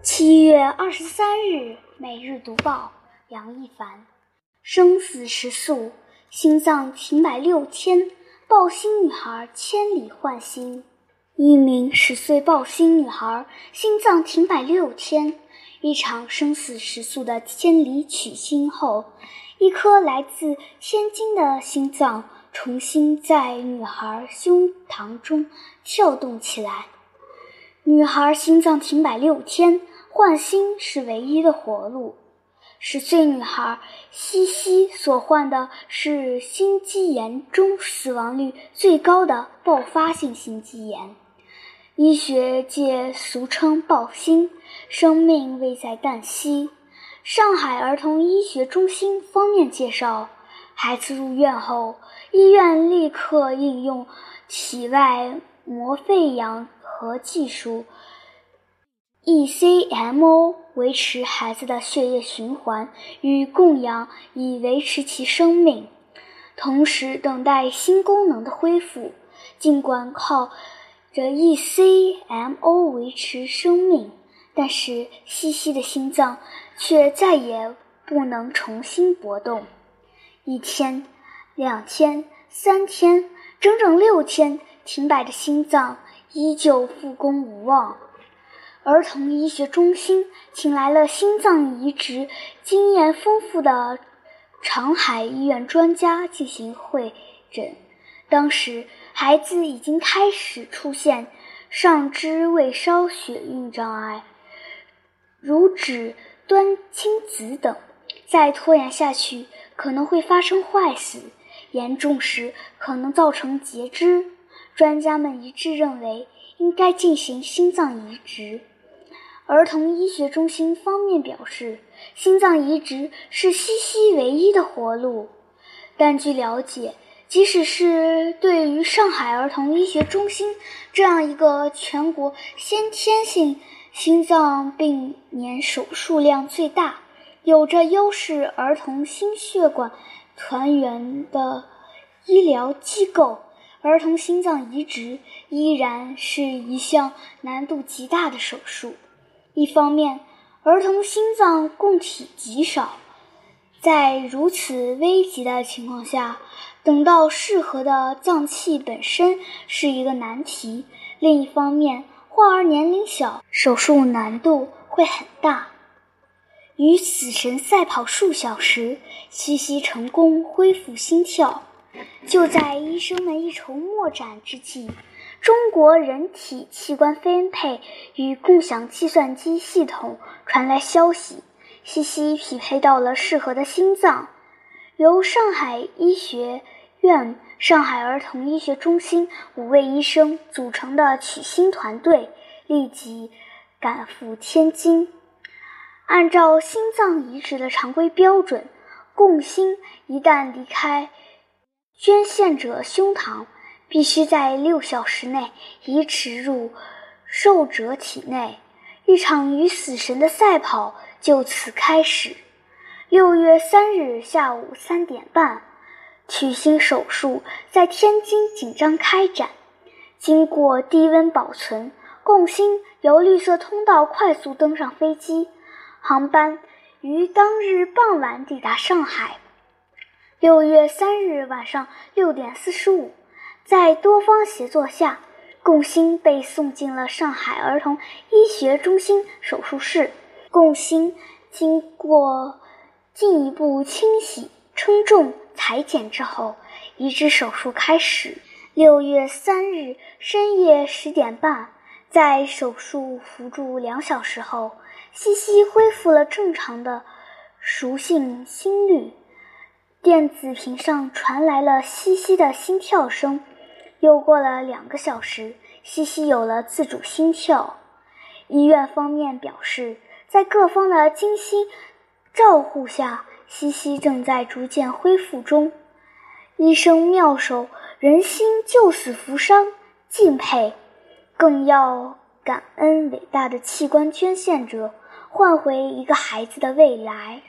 七月二十三日，每日读报，杨一凡。生死时速，心脏停摆六天，抱心女孩千里换心。一名十岁抱心女孩心脏停摆六天，一场生死时速的千里取心后，一颗来自天津的心脏重新在女孩胸膛中跳动起来。女孩心脏停摆六天，换心是唯一的活路。十岁女孩西西所患的是心肌炎中死亡率最高的爆发性心肌炎，医学界俗称“爆心”，生命危在旦夕。上海儿童医学中心方面介绍，孩子入院后，医院立刻应用体外膜肺氧。和技术，ECMO 维持孩子的血液循环与供氧，以维持其生命，同时等待心功能的恢复。尽管靠着 ECMO 维持生命，但是西西的心脏却再也不能重新搏动。一天、两天、三天，整整六天，停摆的心脏。依旧复工无望。儿童医学中心请来了心脏移植经验丰富的长海医院专家进行会诊。当时，孩子已经开始出现上肢未烧血运障碍、如指端青紫等，再拖延下去可能会发生坏死，严重时可能造成截肢。专家们一致认为，应该进行心脏移植。儿童医学中心方面表示，心脏移植是西西唯一的活路。但据了解，即使是对于上海儿童医学中心这样一个全国先天性心脏病年手术量最大、有着优势儿童心血管团员的医疗机构。儿童心脏移植依然是一项难度极大的手术。一方面，儿童心脏供体极少，在如此危急的情况下，等到适合的脏器本身是一个难题；另一方面，患儿年龄小，手术难度会很大。与死神赛跑数小时，西西成功恢复心跳。就在医生们一筹莫展之际，中国人体器官分配与共享计算机系统传来消息：西西匹配到了适合的心脏。由上海医学院、上海儿童医学中心五位医生组成的取心团队立即赶赴天津。按照心脏移植的常规标准，共心一旦离开。捐献者胸膛必须在六小时内移植入受者体内，一场与死神的赛跑就此开始。六月三日下午三点半，取心手术在天津紧张开展。经过低温保存，共心由绿色通道快速登上飞机，航班于当日傍晚抵达上海。六月三日晚上六点四十五，在多方协作下，共心被送进了上海儿童医学中心手术室。共心经过进一步清洗、称重、裁剪之后，移植手术开始。六月三日深夜十点半，在手术辅助两小时后，西西恢复了正常的熟性心率。电子屏上传来了西西的心跳声。又过了两个小时，西西有了自主心跳。医院方面表示，在各方的精心照护下，西西正在逐渐恢复中。医生妙手仁心，救死扶伤，敬佩。更要感恩伟大的器官捐献者，换回一个孩子的未来。